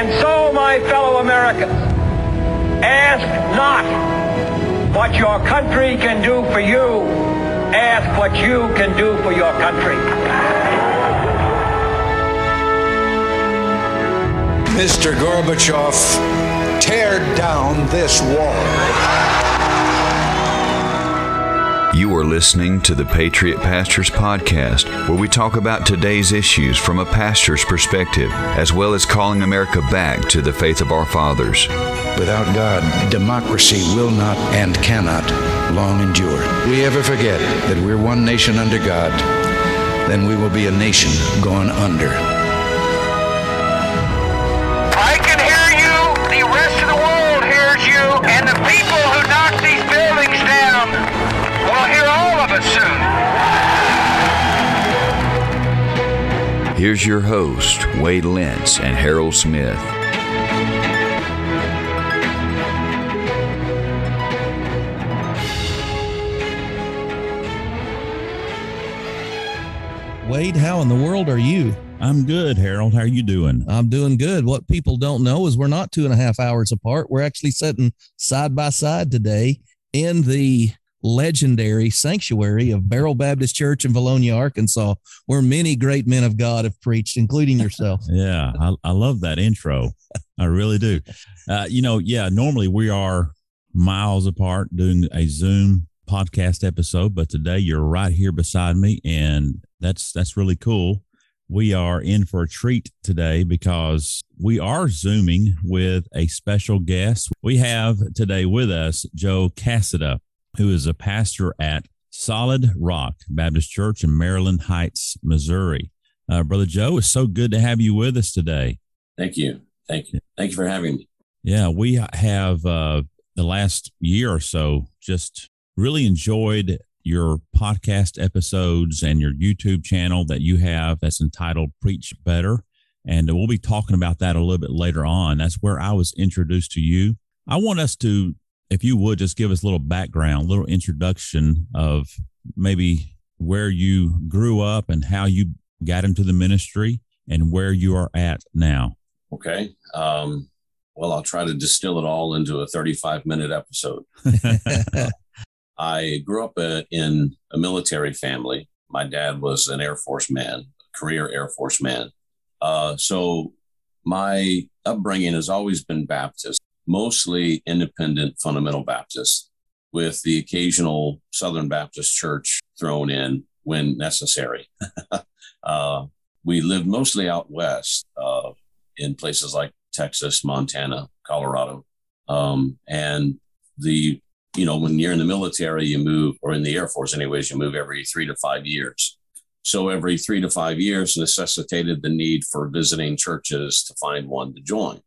And so, my fellow Americans, ask not what your country can do for you, ask what you can do for your country. Mr. Gorbachev, tear down this wall. You are listening to the Patriot Pastors Podcast, where we talk about today's issues from a pastor's perspective, as well as calling America back to the faith of our fathers. Without God, democracy will not and cannot long endure. We ever forget that we're one nation under God, then we will be a nation gone under. I can hear you, the rest of the world hears you, and the people who soon. Here's your host, Wade Lentz and Harold Smith. Wade, how in the world are you? I'm good, Harold. How are you doing? I'm doing good. What people don't know is we're not two and a half hours apart. We're actually sitting side by side today in the legendary sanctuary of Beryl Baptist Church in Vilonia, Arkansas, where many great men of God have preached, including yourself. yeah, I, I love that intro. I really do. Uh, you know, yeah, normally we are miles apart doing a Zoom podcast episode, but today you're right here beside me, and that's that's really cool. We are in for a treat today because we are Zooming with a special guest. We have today with us Joe Cassada who is a pastor at Solid Rock Baptist Church in Maryland Heights, Missouri. Uh, Brother Joe, it's so good to have you with us today. Thank you. Thank you. Thank you for having me. Yeah, we have uh, the last year or so just really enjoyed your podcast episodes and your YouTube channel that you have that's entitled Preach Better. And we'll be talking about that a little bit later on. That's where I was introduced to you. I want us to if you would just give us a little background, a little introduction of maybe where you grew up and how you got into the ministry and where you are at now. Okay. Um, well, I'll try to distill it all into a 35 minute episode. I grew up uh, in a military family. My dad was an Air Force man, a career Air Force man. Uh, so my upbringing has always been Baptist mostly independent fundamental Baptists with the occasional Southern Baptist church thrown in when necessary. uh, we lived mostly out west uh, in places like Texas, Montana, Colorado. Um, and the, you know, when you're in the military, you move, or in the Air Force, anyways, you move every three to five years. So every three to five years necessitated the need for visiting churches to find one to join.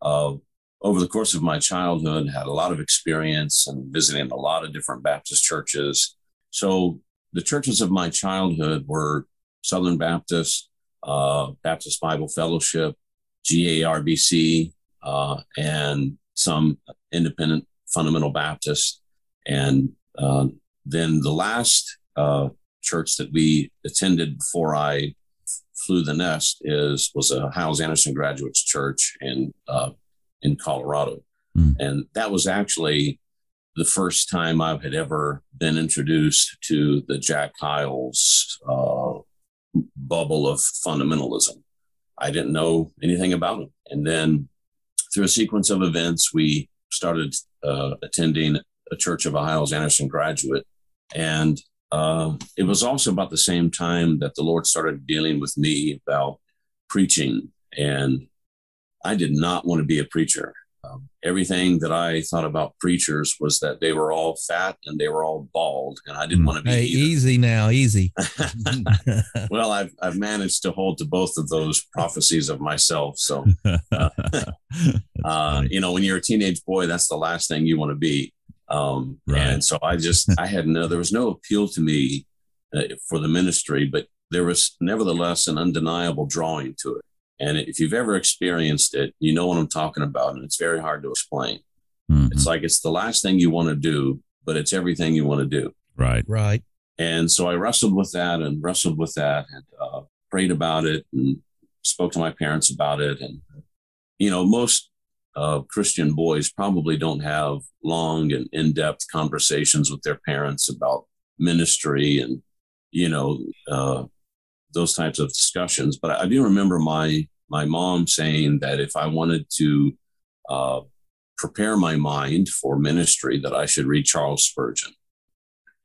Uh, over the course of my childhood, had a lot of experience and visiting a lot of different Baptist churches. So the churches of my childhood were Southern Baptist, uh, Baptist Bible Fellowship, GARBC, uh, and some independent fundamental Baptist. And uh, then the last uh, church that we attended before I flew the nest is was a Hyles Anderson Graduates Church in uh, in Colorado. Mm. And that was actually the first time I had ever been introduced to the Jack Hyles uh, bubble of fundamentalism. I didn't know anything about him. And then through a sequence of events, we started uh, attending a Church of a Hyles Anderson graduate. And uh, it was also about the same time that the Lord started dealing with me about preaching and I did not want to be a preacher. Um, everything that I thought about preachers was that they were all fat and they were all bald, and I didn't mm. want to be. Hey, easy now, easy. well, I've I've managed to hold to both of those prophecies of myself. So, uh, uh, you know, when you're a teenage boy, that's the last thing you want to be. Um, right. And so I just I had no there was no appeal to me uh, for the ministry, but there was nevertheless an undeniable drawing to it. And if you've ever experienced it, you know what I'm talking about. And it's very hard to explain. Mm-hmm. It's like it's the last thing you want to do, but it's everything you want to do. Right. Right. And so I wrestled with that and wrestled with that and uh, prayed about it and spoke to my parents about it. And you know, most uh, Christian boys probably don't have long and in depth conversations with their parents about ministry and, you know, uh, those types of discussions. But I do remember my my mom saying that if I wanted to uh, prepare my mind for ministry, that I should read Charles Spurgeon.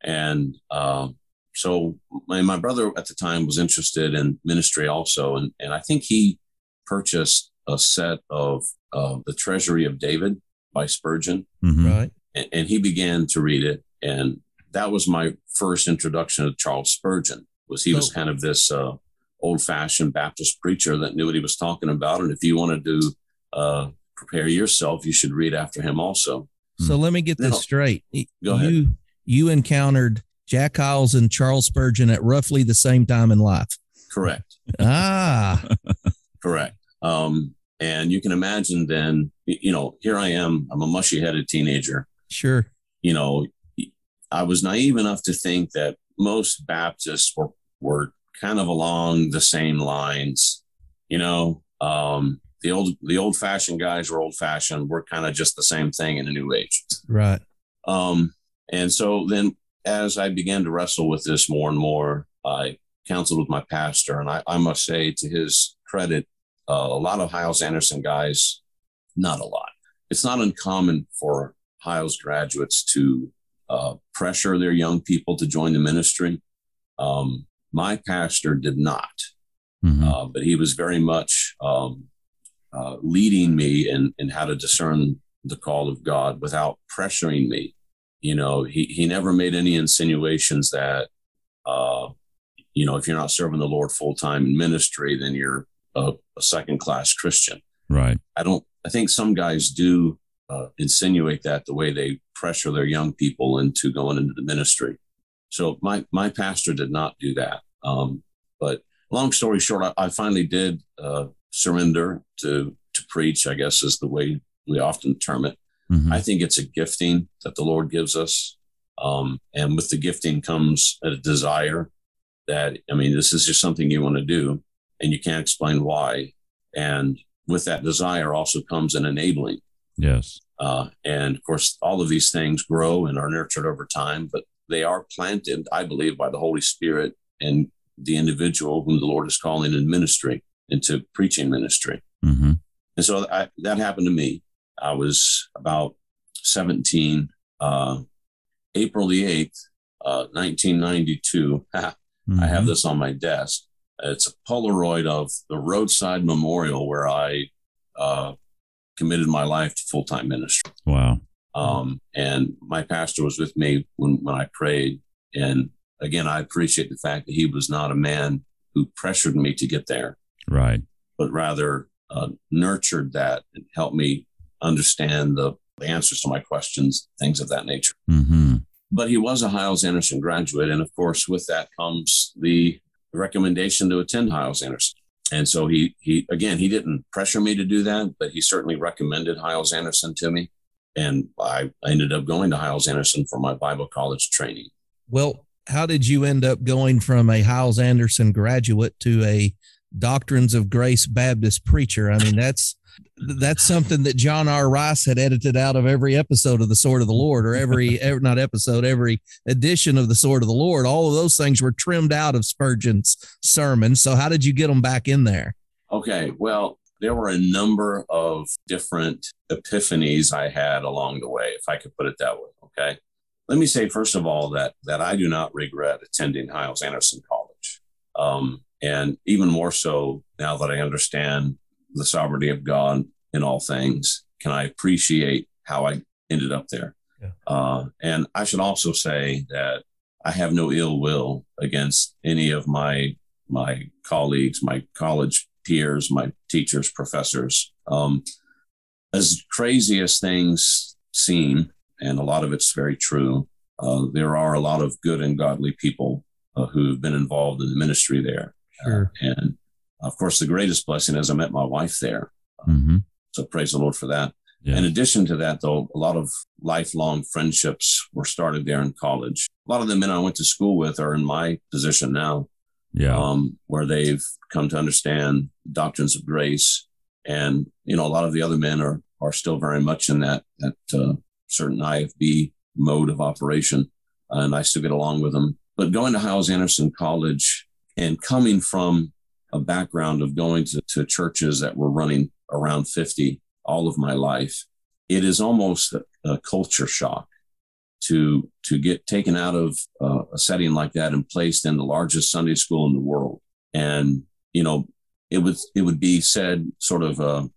And uh, so my, my brother at the time was interested in ministry also. And, and I think he purchased a set of uh, The Treasury of David by Spurgeon. Mhm. Right. And, and he began to read it. And that was my first introduction to Charles Spurgeon was he was kind of this uh, old fashioned Baptist preacher that knew what he was talking about. And if you wanted to uh, prepare yourself, you should read after him also. So let me get this No. straight. Go ahead. You you encountered Jack Hyles and Charles Spurgeon at roughly the same time in life. Correct. Ah, Correct. Um, and you can imagine then, you know, here I am, I'm a mushy headed teenager. sure. You know, I was naive enough to think that most Baptists were, were kind of along the same lines. You know, um, the old, the old fashioned guys were old fashioned. We're kind of just the same thing in a new age. Right. Um, and so then as I began to wrestle with this more and more, I counseled with my pastor. And I, I must say, to his credit, uh, a lot of Hyles Anderson guys, not a lot. It's not uncommon for Hyles graduates to uh, pressure their young people to join the ministry. Um, my pastor did not Mhm. uh, but he was very much um, uh, leading me in, in how to discern the call of God without pressuring me. You know, he, he never made any insinuations that, uh, you know, if you're not serving the Lord full time in ministry, then you're a, a second class Christian. Right. I don't, I think some guys do uh, insinuate that the way they pressure their young people into going into the ministry. So my, my pastor did not do that. Um, but long story short, I, I finally did uh, surrender to, to preach, I guess is the way we often term it. Mhm. I think it's a gifting that the Lord gives us. Um, and with the gifting comes a desire that, I mean, this is just something you want to do and you can't explain why. And with that desire also comes an enabling. yes. Uh, and of course, all of these things grow and are nurtured over time, but they are planted, I believe, by the Holy Spirit and the individual whom the Lord is calling in ministry into preaching ministry. hmm And so I, that happened to me. I was about 17, uh, April the 8th, uh, 1992. I Mm-hmm. have this on my desk. It's a Polaroid of the roadside memorial where I uh, committed my life to full time ministry. Wow. Um, and my pastor was with me when, when I prayed. And again, I appreciate the fact that he was not a man who pressured me to get there, Right. but rather uh, nurtured that and helped me understand the, the answers to my questions, things of that nature. hmm But he was a Hyles Anderson graduate. And of course, with that comes the recommendation to attend Hyles Anderson. And so he, he, again, he didn't pressure me to do that, but he certainly recommended Hyles Anderson to me. And I ended up going to Hyles Anderson for my Bible college training. Well, how did you end up going from a Hyles Anderson graduate to a Doctrines of Grace Baptist preacher? I mean, that's that's something that John R. Rice had edited out of every episode of the Sword of the Lord, or every, every not episode, every edition of the Sword of the Lord. All of those things were trimmed out of Spurgeon's sermon. So, how did you get them back in there? Okay. Well, there were a number of different epiphanies I had along the way, if I could put it that way. Okay. Let me say, first of all, that, that I do not regret attending Hyles Anderson College. Um, and even more so now that I understand the sovereignty of God in all things, can I appreciate how I ended up there? Yeah. Uh, and I should also say that I have no ill will against any of my my colleagues, my college peers, my teachers, professors. Um, as crazy as things seem, and a lot of it's very true, uh, there are a lot of good and godly people uh, who've been involved in the ministry there. Sure. Uh, and of course, the greatest blessing is I met my wife there. hmm So praise the Lord for that. Yeah. In addition to that, though, a lot of lifelong friendships were started there in college. A lot of the men I went to school with are in my position now Yeah. um, where they've come to understand doctrines of grace And, you know, a lot of the other men are, are still very much in that, that uh, certain IFB mode of operation. And I still get along with them. But going to Hyles Anderson College and coming from a background of going to, to churches that were running around 50 all of my life, it is almost a, a culture shock to to get taken out of uh, a setting like that and placed in the largest Sunday school in the world. And you know, it would it would be said sort of uh,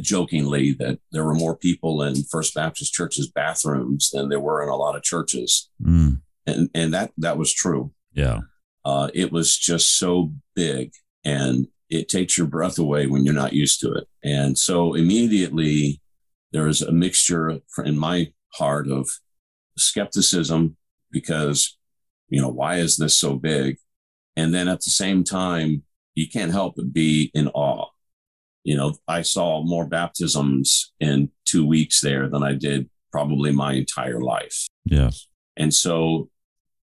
jokingly that there were more people in First Baptist Church's bathrooms than there were in a lot of churches, Mm. and and that that was true. Yeah. Uh, it was just so big, and it takes your breath away when you're not used to it. And so immediately there is a mixture in my heart of skepticism because you know why is this so big and then at the same time you can't help but be in awe you know i saw more baptisms in two weeks there than i did probably my entire life Yes. and so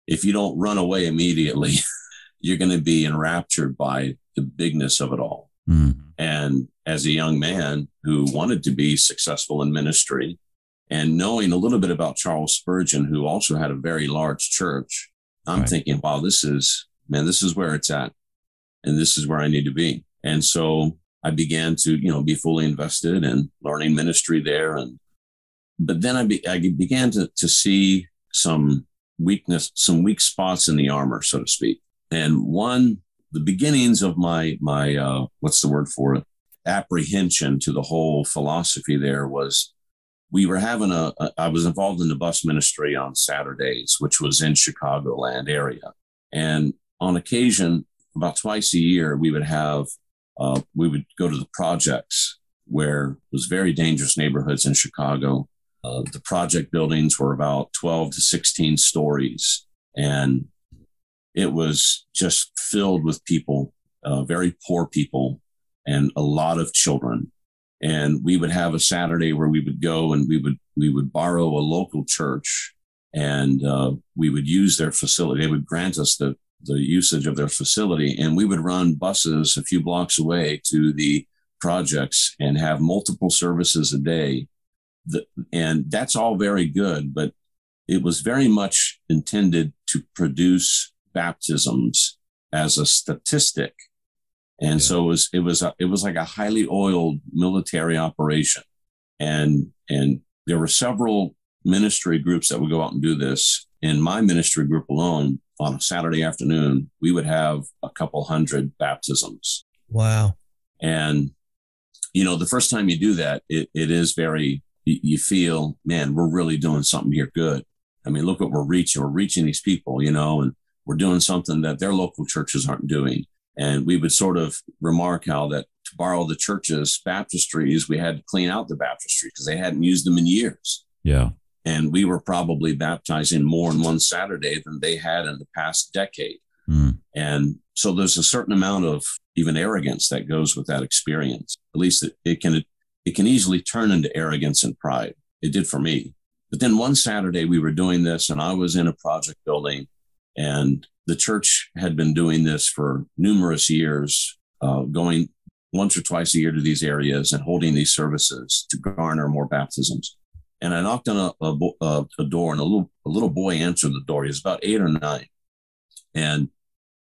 if you don't run away immediately you're going to be enraptured by the bigness of it all Mm. and as a young man who wanted to be successful in ministry and knowing a little bit about Charles Spurgeon, who also had a very large church, I'm Right. thinking, wow, this is, man, this is where it's at. And this is where I need to be. And so I began to, you know, be fully invested in learning ministry there. And, but then I, be, I began to, to see some weakness, some weak spots in the armor, so to speak. And one, the beginnings of my, my, uh, what's the word for it? Apprehension to the whole philosophy there was we were having a, a I was involved in the bus ministry on Saturdays, which was in Chicagoland area. And on occasion, about twice a year, we would have, uh, we would go to the projects where it was very dangerous neighborhoods in Chicago. Uh, the project buildings were about 12 to 16 stories. And it was just filled with people, uh, very poor people, and a lot of children and we would have a Saturday where we would go and we would we would borrow a local church and uh, we would use their facility. They would grant us the the usage of their facility, and we would run buses a few blocks away to the projects and have multiple services a day. The, and that's all very good, but it was very much intended to produce baptisms as a statistic and Yeah. so it was it was a, it was like a highly oiled military operation. And and there were several ministry groups that would go out and do this. In my ministry group alone on a saturday afternoon we would have a couple hundred baptisms. Wow. and you know the first time you do that it, it is very you, you feel man we're really doing something here good. I mean look what we're reaching. We're reaching these people you know and we're doing something that their local churches aren't doing and we would sort of remark how that to borrow the church's baptistries we had to clean out the baptistry because they hadn't used them in years Yeah. and we were probably baptizing more in one saturday than they had in the past decade Mm. and so there's a certain amount of even arrogance that goes with that experience. At least it, it can it can easily turn into arrogance and pride. It did for me. But then one Saturday we were doing this and I was in a project building and the church had been doing this for numerous years, uh, going once or twice a year to these areas and holding these services to garner more baptisms. And I knocked on a, a, a door and a little, a little boy answered the door. He was about eight or nine. And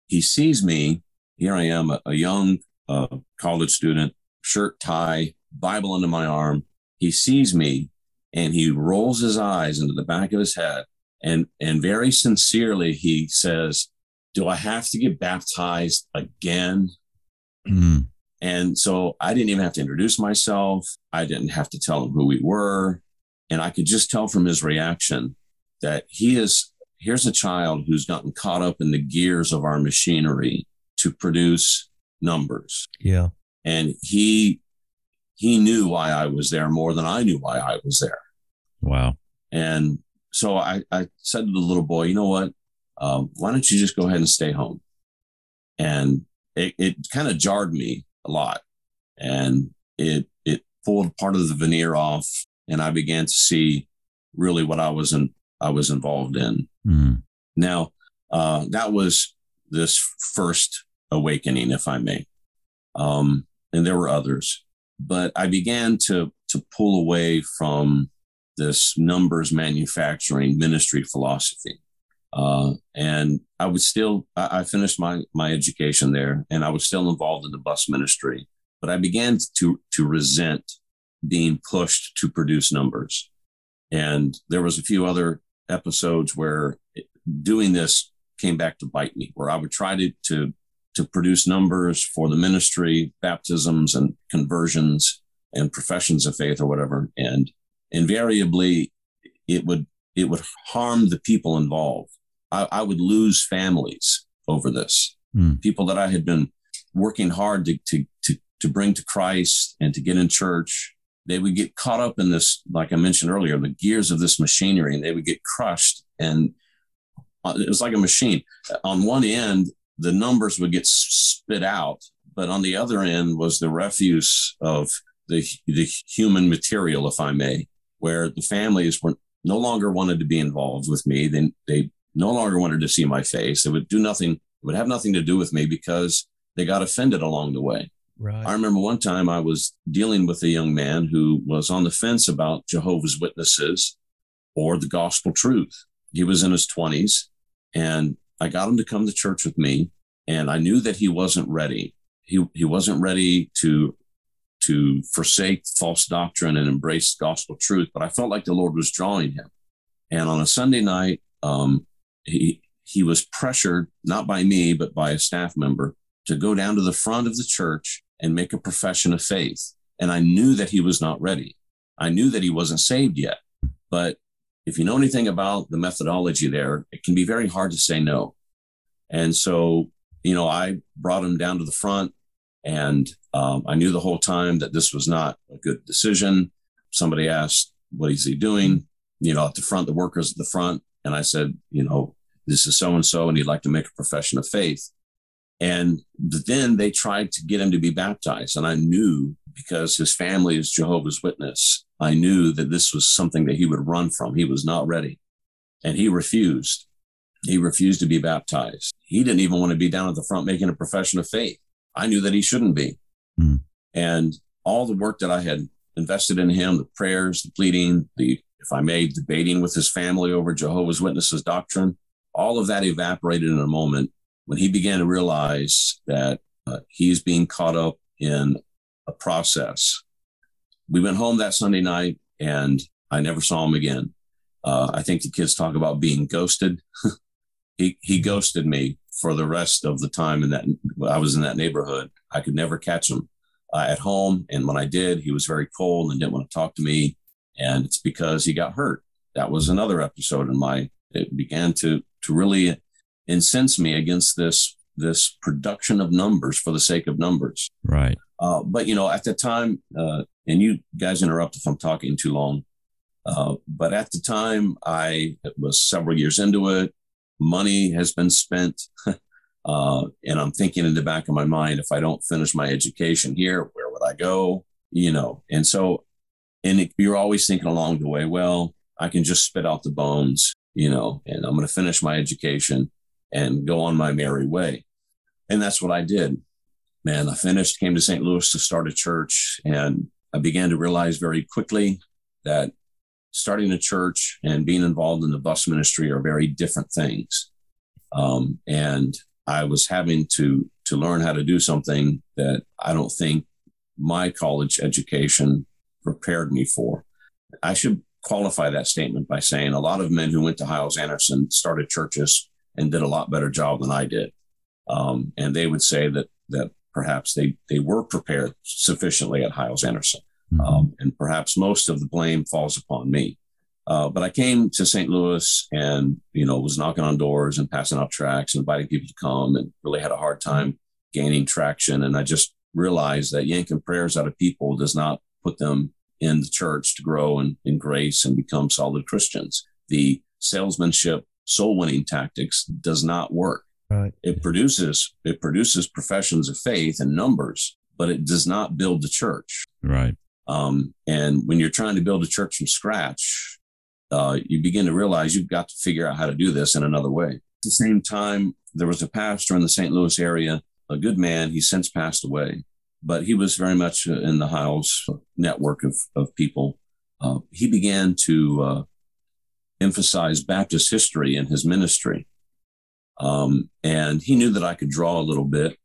he sees me. Here I am, a, a young uh, college student, shirt, tie, Bible under my arm. He sees me and he rolls his eyes into the back of his head. And, and very sincerely, he says, Do I have to get baptized again? Mm. And so I didn't even have to introduce myself. I didn't have to tell him who we were. And I could just tell from his reaction that he is here's a child who's gotten caught up in the gears of our machinery to produce numbers. Yeah. And he he knew why I was there more than I knew why I was there. Wow. And so I, I said to the little boy, you know what? Um, why don't you just go ahead and stay home? And it, it kind of jarred me a lot. And it it pulled part of the veneer off. And I began to see really what I was in I was involved in. Mm. Now, uh, that was this first awakening, if I may. Um, and there were others. but I began to to pull away from this numbers manufacturing ministry philosophy. Uh, and I was still, I, I, finished my, my education there and I was still involved in the bus ministry, but I began to, to resent being pushed to produce numbers. And there was a few other episodes where doing this came back to bite me, where I would try to, to, to produce numbers for the ministry, baptisms and conversions and professions of faith or whatever. And invariably it would, it would harm the people involved I, I would lose families over this. Mm. People that I had been working hard to, to, to, to bring to Christ and to get in church, they would get caught up in this, like I mentioned earlier, the gears of this machinery, and they would get crushed. And uh, it was like a machine. On one end, the numbers would get spit out, but on the other end was the refuse of the, the human material, if I may, where the families were no longer wanted to be involved with me. Then they no longer wanted to see my face. They would do nothing, would have nothing to do with me because they got offended along the way. Right. I remember one time I was dealing with a young man who was on the fence about Jehovah's Witnesses or the gospel truth. He was in his 20s and I got him to come to church with me and I knew that he wasn't ready. He, he wasn't ready to to forsake false doctrine and embrace gospel truth, but I felt like the Lord was drawing him. And on a Sunday night, um, he he was pressured not by me but by a staff member to go down to the front of the church and make a profession of faith. And i knew that he was not ready. I knew that he wasn't saved yet. But if you know anything about the methodology there it can be very hard to say no. And so you know i brought him down to the front and um, i knew the whole time that this was not a good decision somebody asked what is he doing you know at the front the workers at the front and I said, you know, this is so and so, and he'd like to make a profession of faith. And then they tried to get him to be baptized. And I knew because his family is Jehovah's Witness, I knew that this was something that he would run from. He was not ready. And he refused. He refused to be baptized. He didn't even want to be down at the front making a profession of faith. I knew that he shouldn't be. Mm. And all the work that I had invested in him, the prayers, the pleading, the if I may, debating with his family over Jehovah's Witnesses doctrine. All of that evaporated in a moment when he began to realize that uh, he's being caught up in a process. We went home that Sunday night and I never saw him again. Uh, I think the kids talk about being ghosted. he, he ghosted me for the rest of the time in that I was in that neighborhood. I could never catch him uh, at home. And when I did, he was very cold and didn't want to talk to me and it's because he got hurt. That was another episode in my. It began to to really incense me against this this production of numbers for the sake of numbers. Right. Uh, but you know, at the time, uh, and you guys interrupt if I'm talking too long. Uh, but at the time, I was several years into it. Money has been spent. Uh, and I'm thinking in the back of my mind, if I don't finish my education here, where would I go? You know, and so and it, you're always thinking along the way, well, I can just spit out the bones, you know, and I'm going to finish my education and go on my merry way. And that's what I did. Man, I finished, came to St. Louis to start a church, and I began to realize very quickly that starting a church and being involved in the bus ministry are very different things. Um, and I was having to to learn how to do something that I don't think my college education prepared me for. I should qualify that statement by saying a lot of men who went to Hyles Anderson started churches and did a lot better job than I did. Um, and they would say that that perhaps they they were prepared sufficiently at Hyles Anderson. Um, and perhaps most of the blame falls upon me. Uh, but I came to St. Louis and you know was knocking on doors and passing out tracks and inviting people to come, and really had a hard time gaining traction. And I just realized that yanking prayers out of people does not put them in the church to grow in, in grace and become solid Christians. The salesmanship, soul winning tactics does not work. Right. It produces it produces professions of faith and numbers, but it does not build the church. Right. Um, and when you're trying to build a church from scratch, uh, you begin to realize you've got to figure out how to do this in another way. At the same time, there was a pastor in the St. Louis area, a good man. He's since passed away. but he was very much in the Hyles network of, of people. Uh, he began to uh, emphasize Baptist history in his ministry. Um, and he knew that I could draw a little bit.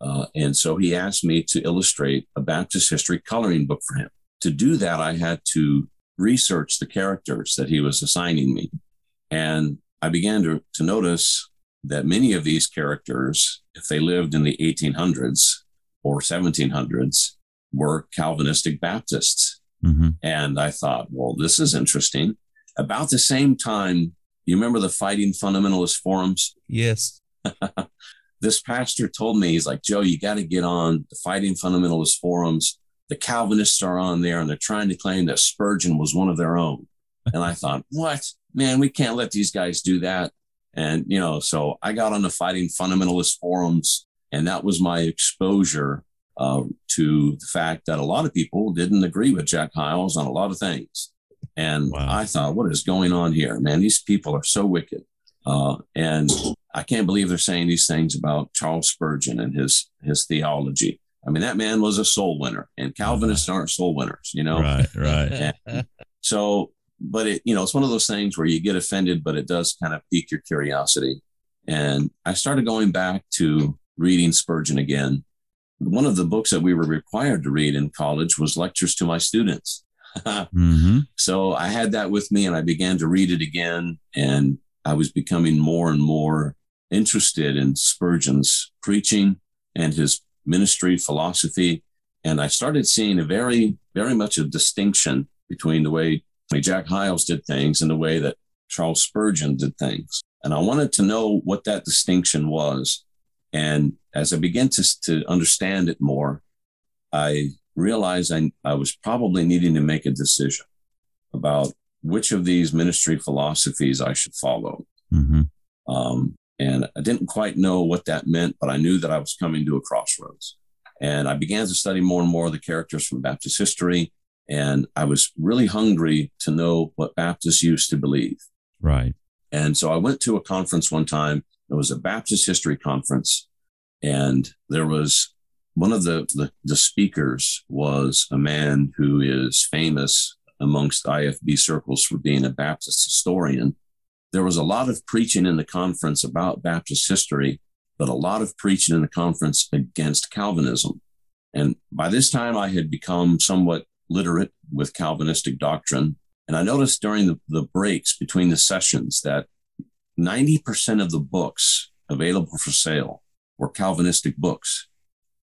Uh, and so he asked me to illustrate a Baptist history coloring book for him. To do that, I had to research the characters that he was assigning me. And I began to, to notice that many of these characters, if they lived in the 1800s or 1700s, were Calvinistic Baptists. Mm-hmm. And I thought, well, this is interesting. About the same time, you remember the Fighting Fundamentalist forums? Yes. this pastor told me, he's like, Joe, you got to get on the Fighting Fundamentalist forums. The Calvinists are on there and they're trying to claim that Spurgeon was one of their own. and I thought, what? Man, we can't let these guys do that. And, you know, so I got on the Fighting Fundamentalist forums, and that was my exposure uh, to the fact that a lot of people didn't agree with Jack Hyles on a lot of things. And wow. I thought, what is going on here? Man, these people are so wicked. Uh, and I can't believe they're saying these things about Charles Spurgeon and his his theology. I mean, that man was a soul winner, and Calvinists aren't soul winners, you know. Right, right. so, but it, you know, it's one of those things where you get offended, but it does kind of pique your curiosity. And I started going back to reading Spurgeon again. One of the books that we were required to read in college was lectures to my students. mm-hmm. So I had that with me and I began to read it again. And I was becoming more and more interested in Spurgeon's preaching and his ministry philosophy. And I started seeing a very, very much a distinction between the way Jack Hyles did things and the way that Charles Spurgeon did things. And I wanted to know what that distinction was. And as I began to, to understand it more, I realized I, I was probably needing to make a decision about which of these ministry philosophies I should follow. Mm-hmm. Um, and I didn't quite know what that meant, but I knew that I was coming to a crossroads. And I began to study more and more of the characters from Baptist history. And I was really hungry to know what Baptists used to believe. Right. And so I went to a conference one time. It was a Baptist history conference. And there was one of the, the, the speakers was a man who is famous amongst IFB circles for being a Baptist historian. There was a lot of preaching in the conference about Baptist history, but a lot of preaching in the conference against Calvinism. And by this time, I had become somewhat literate with Calvinistic doctrine. And I noticed during the, the breaks between the sessions that 90% of the books available for sale were Calvinistic books.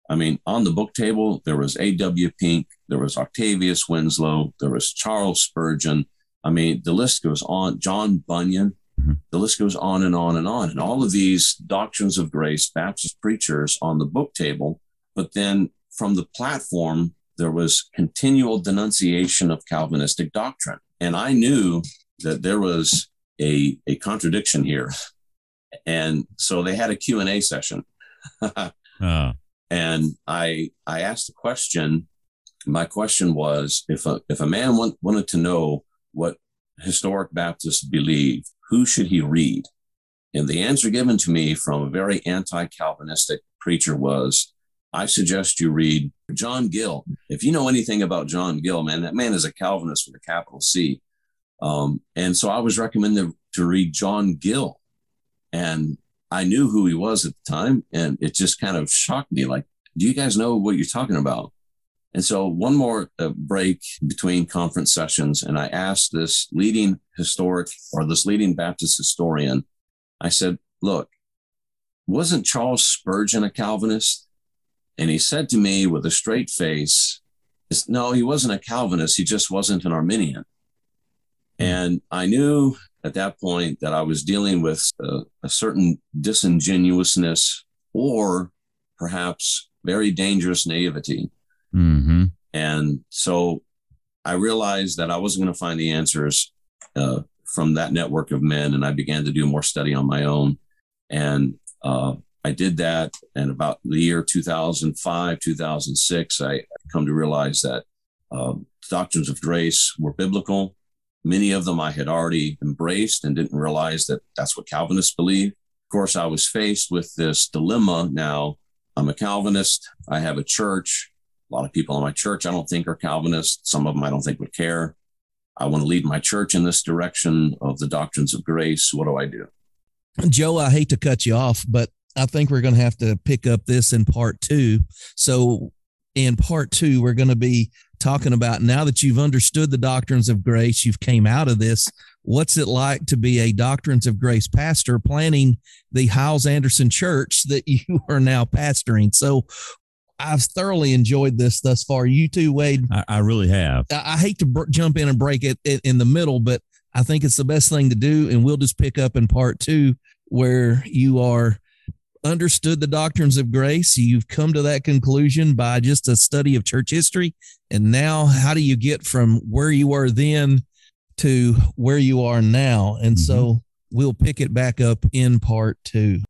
I mean, on the book table, there was A.W. Pink, there was Octavius Winslow, there was Charles Spurgeon. I mean, the list goes on, John Bunyan, mm-hmm. the list goes on and on and on. And all of these doctrines of grace, Baptist preachers on the book table. But then from the platform, there was continual denunciation of Calvinistic doctrine. And I knew that there was a, a contradiction here. And so they had a Q&A session. uh. And I I asked a question. My question was if a if a man want, wanted to know what historic Baptists believe, who should he read? And the answer given to me from a very anti-Calvinistic preacher was, I suggest you read John Gill. If you know anything about John Gill, man, that man is a Calvinist with a capital C. Um, and so I was recommended to read John Gill. And I knew who he was at the time, and it just kind of shocked me. Like, do you guys know what you're talking about? And so, one more uh, break between conference sessions, and I asked this leading historic or this leading Baptist historian, I said, Look, wasn't Charles Spurgeon a Calvinist? And he said to me with a straight face, No, he wasn't a Calvinist. He just wasn't an Arminian. And I knew at that point that I was dealing with a, a certain disingenuousness or perhaps very dangerous naivety. Mm-hmm. And so I realized that I wasn't going to find the answers uh, from that network of men. And I began to do more study on my own. And uh, I did that. And about the year 2005, 2006, I come to realize that uh, doctrines of grace were biblical Many of them I had already embraced and didn't realize that that's what Calvinists believe. Of course, I was faced with this dilemma now. I'm a Calvinist. I have a church. A lot of people in my church I don't think are Calvinists. Some of them I don't think would care. I want to lead my church in this direction of the doctrines of grace. What do I do? Joe, I hate to cut you off, but I think we're going to have to pick up this in part two. So, in part two, we're going to be talking about now that you've understood the doctrines of grace, you've came out of this. What's it like to be a doctrines of grace pastor planning the Hyles Anderson Church that you are now pastoring? So, I've thoroughly enjoyed this thus far. You too, Wade. I, I really have. I, I hate to br- jump in and break it in, in the middle, but I think it's the best thing to do. And we'll just pick up in part two where you are understood the doctrines of grace. You've come to that conclusion by just a study of church history. And now, how do you get from where you were then to where you are now? And mm-hmm. so we'll pick it back up in part two.